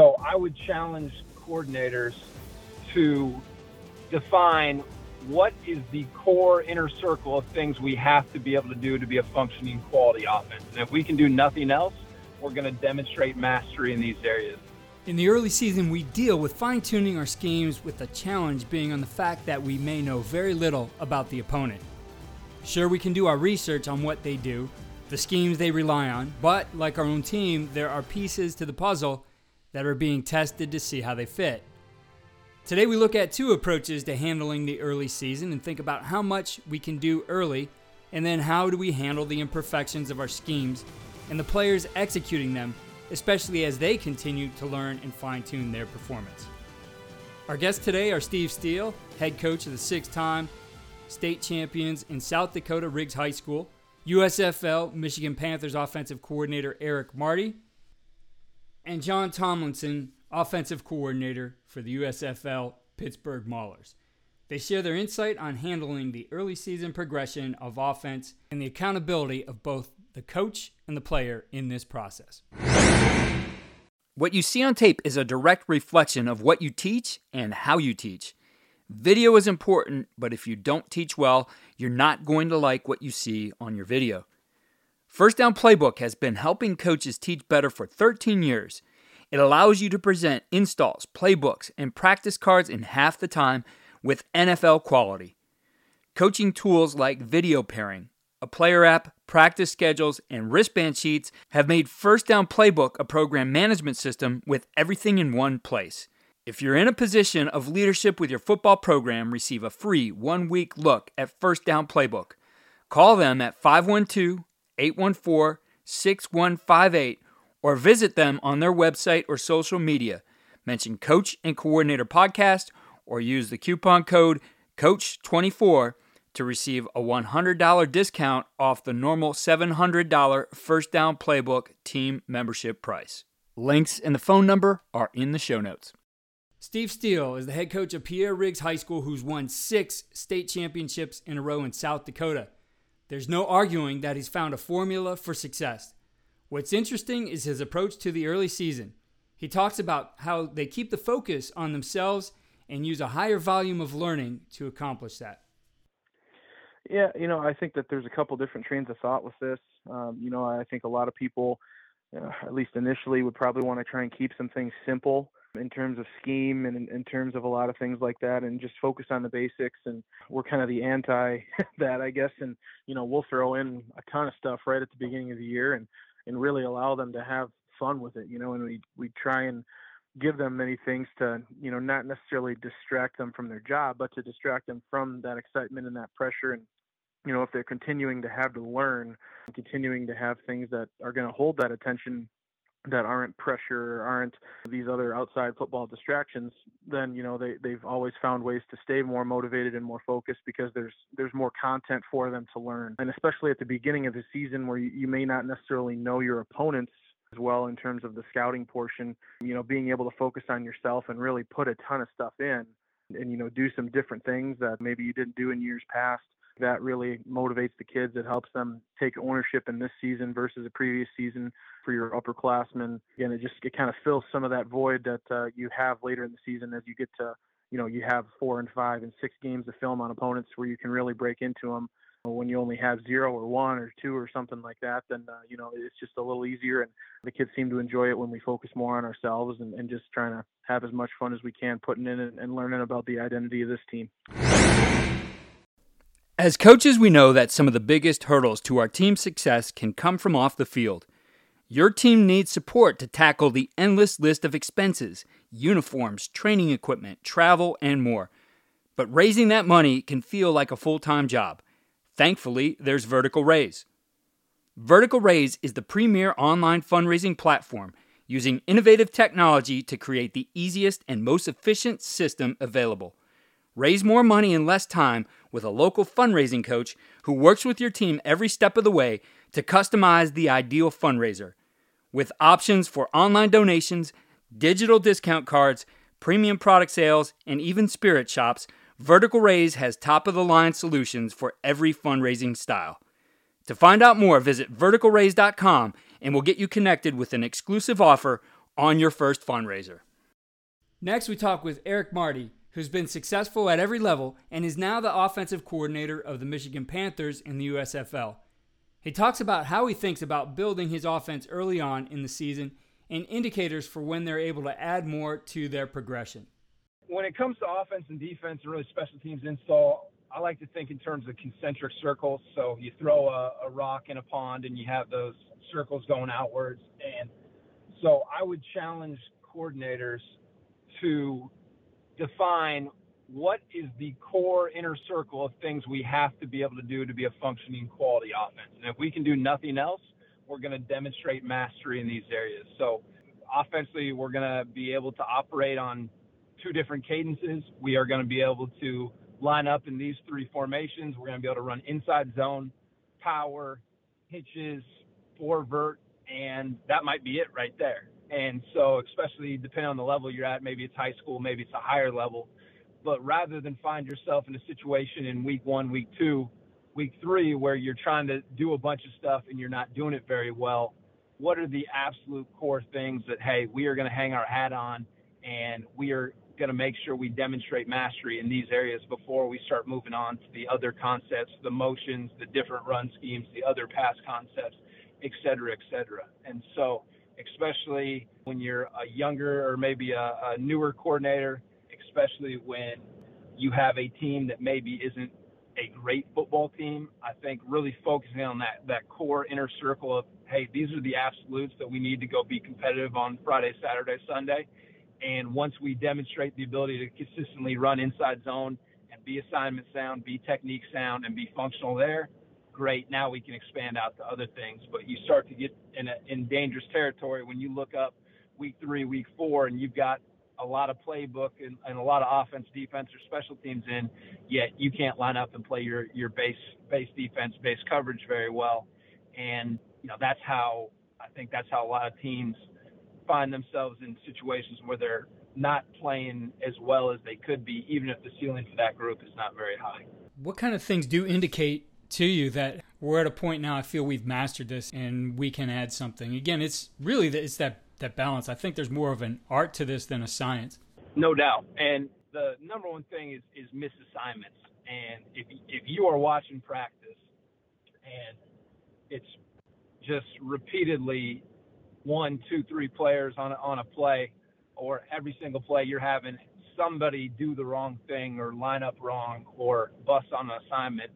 So I would challenge coordinators to define what is the core inner circle of things we have to be able to do to be a functioning quality offense. And if we can do nothing else, we're going to demonstrate mastery in these areas. In the early season, we deal with fine tuning our schemes with the challenge being on the fact that we may know very little about the opponent. Sure, we can do our research on what they do, the schemes they rely on, but like our own team, there are pieces to the puzzle that are being tested to see how they fit. Today, we look at two approaches to handling the early season and think about how much we can do early, and then how do we handle the imperfections of our schemes and the players executing them, especially as they continue to learn and fine tune their performance. Our guests today are Steve Steele, head coach of the six time state champions in South Dakota Riggs High School, USFL Michigan Panthers offensive coordinator Eric Marty, and John Tomlinson, offensive coordinator for the USFL Pittsburgh Maulers. They share their insight on handling the early season progression of offense and the accountability of both the coach and the player in this process. What you see on tape is a direct reflection of what you teach and how you teach. Video is important, but if you don't teach well, you're not going to like what you see on your video. First Down Playbook has been helping coaches teach better for 13 years it allows you to present installs, playbooks, and practice cards in half the time with NFL quality. Coaching tools like video pairing, a player app, practice schedules, and wristband sheets have made First Down Playbook a program management system with everything in one place. If you're in a position of leadership with your football program, receive a free one week look at First Down Playbook. Call them at 512 814 6158 or visit them on their website or social media. Mention Coach and Coordinator Podcast or use the coupon code COACH24 to receive a $100 discount off the normal $700 First Down Playbook team membership price. Links and the phone number are in the show notes. Steve Steele is the head coach of Pierre Riggs High School, who's won six state championships in a row in South Dakota. There's no arguing that he's found a formula for success. What's interesting is his approach to the early season. He talks about how they keep the focus on themselves and use a higher volume of learning to accomplish that. Yeah, you know, I think that there's a couple different trains of thought with this. Um, you know, I think a lot of people, know, at least initially, would probably want to try and keep some things simple in terms of scheme and in, in, terms of a lot of things like that and just focus on the basics. And we're kind of the anti that i guess. And you know we'll throw in a ton of stuff right at the beginning of the year and and really allow them to have fun with it, you know, and we we try and give them many things to, you know, not necessarily distract them from their job, but to distract them from that excitement and that pressure. And you know, if they're continuing to have to learn, continuing to have things that are going to hold that attention that aren't pressure aren't these other outside football distractions then you know they they've always found ways to stay more motivated and more focused because there's there's more content for them to learn. And especially at the beginning of the season where you, you may not necessarily know your opponents as well in terms of the scouting portion you know being able to focus on yourself and really put a ton of stuff in and you know do some different things that maybe you didn't do in years past that really motivates the kids. It helps them take ownership in this season versus the previous season for your upperclassmen. Again, it just it kind of fills some of that void that uh, you have later in the season as you get to you know you have four and five and six games of film on opponents where you can really break into them. When you only have zero or one or two or something like that, then uh, you know it's just a little easier, and the kids seem to enjoy it when we focus more on ourselves and, and just trying to have as much fun as we can putting in and, and learning about the identity of this team. As coaches, we know that some of the biggest hurdles to our team's success can come from off the field. Your team needs support to tackle the endless list of expenses uniforms, training equipment, travel, and more. But raising that money can feel like a full time job. Thankfully, there's Vertical Raise. Vertical Raise is the premier online fundraising platform using innovative technology to create the easiest and most efficient system available. Raise more money in less time with a local fundraising coach who works with your team every step of the way to customize the ideal fundraiser. With options for online donations, digital discount cards, premium product sales, and even spirit shops, Vertical Raise has top of the line solutions for every fundraising style. To find out more, visit verticalraise.com and we'll get you connected with an exclusive offer on your first fundraiser. Next, we talk with Eric Marty, who's been successful at every level and is now the offensive coordinator of the Michigan Panthers in the USFL. He talks about how he thinks about building his offense early on in the season and indicators for when they're able to add more to their progression. When it comes to offense and defense and really special teams install, I like to think in terms of concentric circles. So you throw a, a rock in a pond and you have those circles going outwards. And so I would challenge coordinators to define what is the core inner circle of things we have to be able to do to be a functioning quality offense. And if we can do nothing else, we're going to demonstrate mastery in these areas. So offensively, we're going to be able to operate on two different cadences. We are going to be able to line up in these three formations. We're going to be able to run inside zone, power, hitches, four vert, and that might be it right there. And so, especially depending on the level you're at, maybe it's high school, maybe it's a higher level. But rather than find yourself in a situation in week one, week two, week three, where you're trying to do a bunch of stuff and you're not doing it very well, what are the absolute core things that, hey, we are going to hang our hat on and we are going to make sure we demonstrate mastery in these areas before we start moving on to the other concepts, the motions, the different run schemes, the other pass concepts, et cetera, et cetera. And so, especially when you're a younger or maybe a, a newer coordinator, especially when you have a team that maybe isn't a great football team. I think really focusing on that that core inner circle of hey, these are the absolutes that we need to go be competitive on Friday, Saturday, Sunday. And once we demonstrate the ability to consistently run inside zone and be assignment sound, be technique sound, and be functional there, great. Now we can expand out to other things. But you start to get in, a, in dangerous territory when you look up week three, week four, and you've got a lot of playbook and, and a lot of offense, defense, or special teams in, yet you can't line up and play your, your base base defense, base coverage very well. And you know that's how I think that's how a lot of teams find themselves in situations where they're not playing as well as they could be, even if the ceiling for that group is not very high. What kind of things do indicate to you that we're at a point now? I feel we've mastered this and we can add something. Again, it's really it's that that balance. I think there's more of an art to this than a science. No doubt. And the number one thing is is misassignments. And if if you are watching practice and it's just repeatedly one, two, three players on a, on a play, or every single play you're having somebody do the wrong thing or line up wrong or bust on an assignment.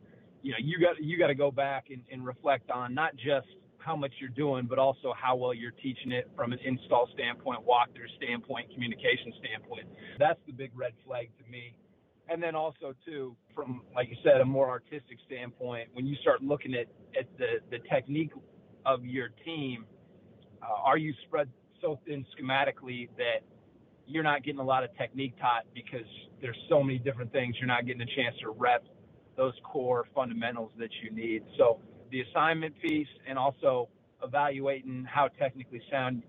You know, you got you got to go back and, and reflect on not just how much you're doing, but also how well you're teaching it from an install standpoint, walkthrough standpoint, communication standpoint. That's the big red flag to me. And then also too, from like you said, a more artistic standpoint, when you start looking at, at the, the technique of your team, uh, are you spread so thin schematically that you're not getting a lot of technique taught because there's so many different things you're not getting a chance to rep those core fundamentals that you need. So the assignment piece and also evaluating how technically sound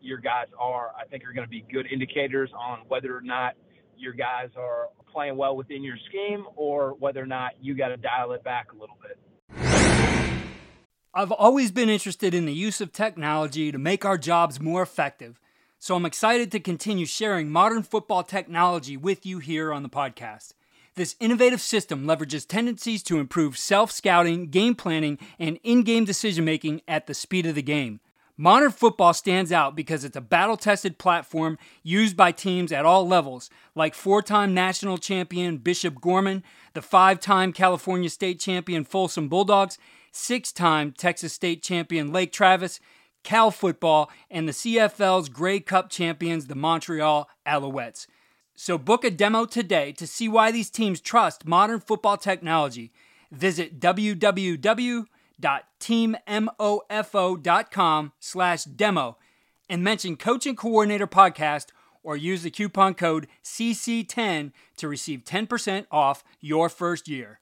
your guys are, I think are going to be good indicators on whether or not your guys are playing well within your scheme or whether or not you got to dial it back a little bit. I've always been interested in the use of technology to make our jobs more effective, so I'm excited to continue sharing modern football technology with you here on the podcast. This innovative system leverages tendencies to improve self scouting, game planning, and in game decision making at the speed of the game. Modern football stands out because it's a battle tested platform used by teams at all levels, like four time national champion Bishop Gorman, the five time California state champion Folsom Bulldogs, six time Texas state champion Lake Travis, Cal football, and the CFL's Grey Cup champions, the Montreal Alouettes. So book a demo today to see why these teams trust modern football technology. Visit www.teammofo.com slash demo and mention Coach and Coordinator Podcast or use the coupon code CC10 to receive 10% off your first year.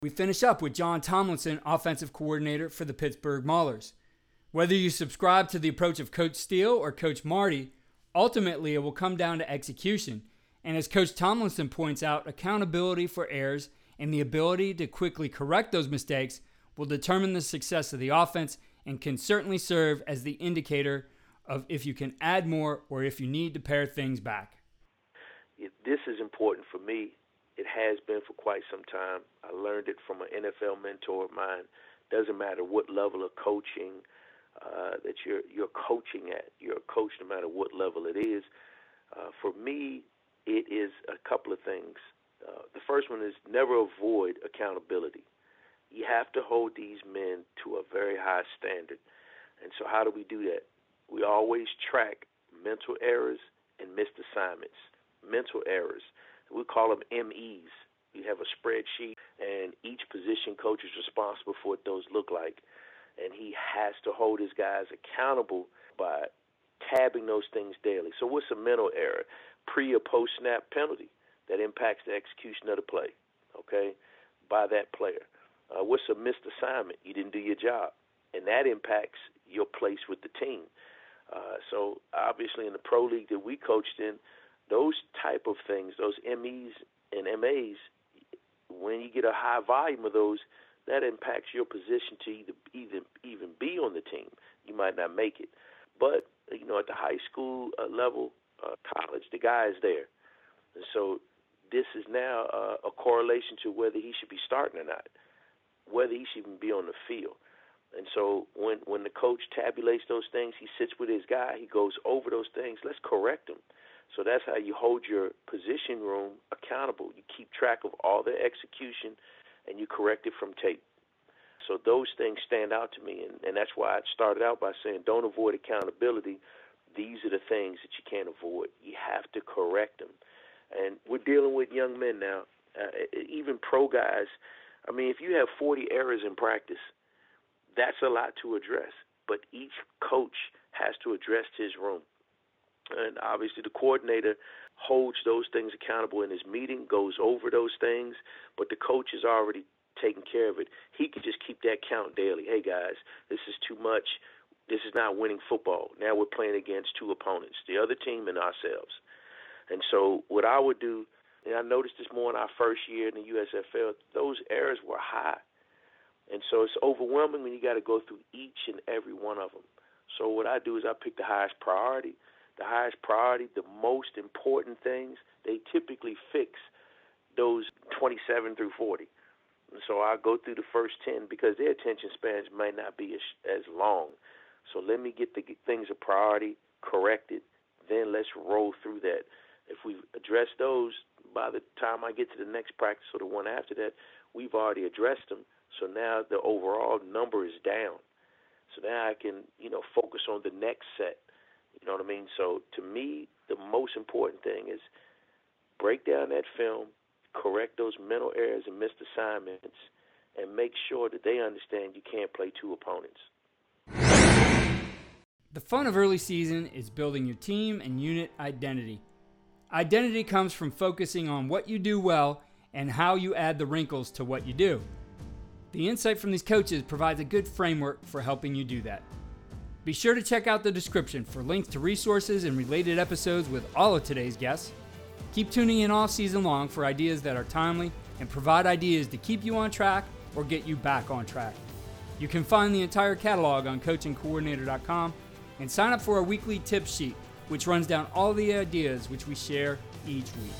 We finish up with John Tomlinson, offensive coordinator for the Pittsburgh Maulers. Whether you subscribe to the approach of Coach Steele or Coach Marty, Ultimately, it will come down to execution. And as Coach Tomlinson points out, accountability for errors and the ability to quickly correct those mistakes will determine the success of the offense and can certainly serve as the indicator of if you can add more or if you need to pare things back. This is important for me. It has been for quite some time. I learned it from an NFL mentor of mine. Doesn't matter what level of coaching uh, that you're you're coaching at. You're a coach no matter what level it is. Uh, for me, it is a couple of things. Uh, the first one is never avoid accountability. You have to hold these men to a very high standard. And so, how do we do that? We always track mental errors and missed assignments. Mental errors, we call them MEs. We have a spreadsheet, and each position coach is responsible for what those look like. And he has to hold his guys accountable by tabbing those things daily. So, what's a mental error? Pre or post snap penalty that impacts the execution of the play, okay, by that player. Uh, what's a missed assignment? You didn't do your job, and that impacts your place with the team. Uh, so obviously, in the pro league that we coached in, those type of things, those MEs and MAs, when you get a high volume of those, that impacts your position to either even even be on the team. You might not make it, but you know at the high school uh, level, uh, college, the guy is there, and so this is now uh, a correlation to whether he should be starting or not, whether he should even be on the field. And so when when the coach tabulates those things, he sits with his guy, he goes over those things. Let's correct them. So that's how you hold your position room accountable. You keep track of all their execution, and you correct it from tape. So those things stand out to me, and, and that's why I started out by saying, don't avoid accountability. These are the things that you can't avoid. You have to correct them. And we're dealing with young men now, uh, even pro guys. I mean, if you have 40 errors in practice, that's a lot to address. But each coach has to address his room. And obviously, the coordinator holds those things accountable in his meeting, goes over those things, but the coach is already taking care of it. He can just keep that count daily. Hey, guys, this is too much. This is not winning football. Now we're playing against two opponents, the other team and ourselves. And so, what I would do, and I noticed this more in our first year in the USFL, those errors were high. And so it's overwhelming when you got to go through each and every one of them. So what I do is I pick the highest priority. The highest priority, the most important things, they typically fix those 27 through 40. And so I go through the first 10 because their attention spans might not be as, as long. So let me get the things of priority corrected. Then let's roll through that. If we address those, by the time I get to the next practice or the one after that, we've already addressed them. So now the overall number is down. So now I can, you know, focus on the next set. You know what I mean? So to me, the most important thing is break down that film, correct those mental errors and missed assignments, and make sure that they understand you can't play two opponents. The fun of early season is building your team and unit identity. Identity comes from focusing on what you do well and how you add the wrinkles to what you do. The insight from these coaches provides a good framework for helping you do that. Be sure to check out the description for links to resources and related episodes with all of today's guests. Keep tuning in all season long for ideas that are timely and provide ideas to keep you on track or get you back on track. You can find the entire catalog on coachandcoordinator.com and sign up for our weekly tip sheet, which runs down all the ideas which we share each week.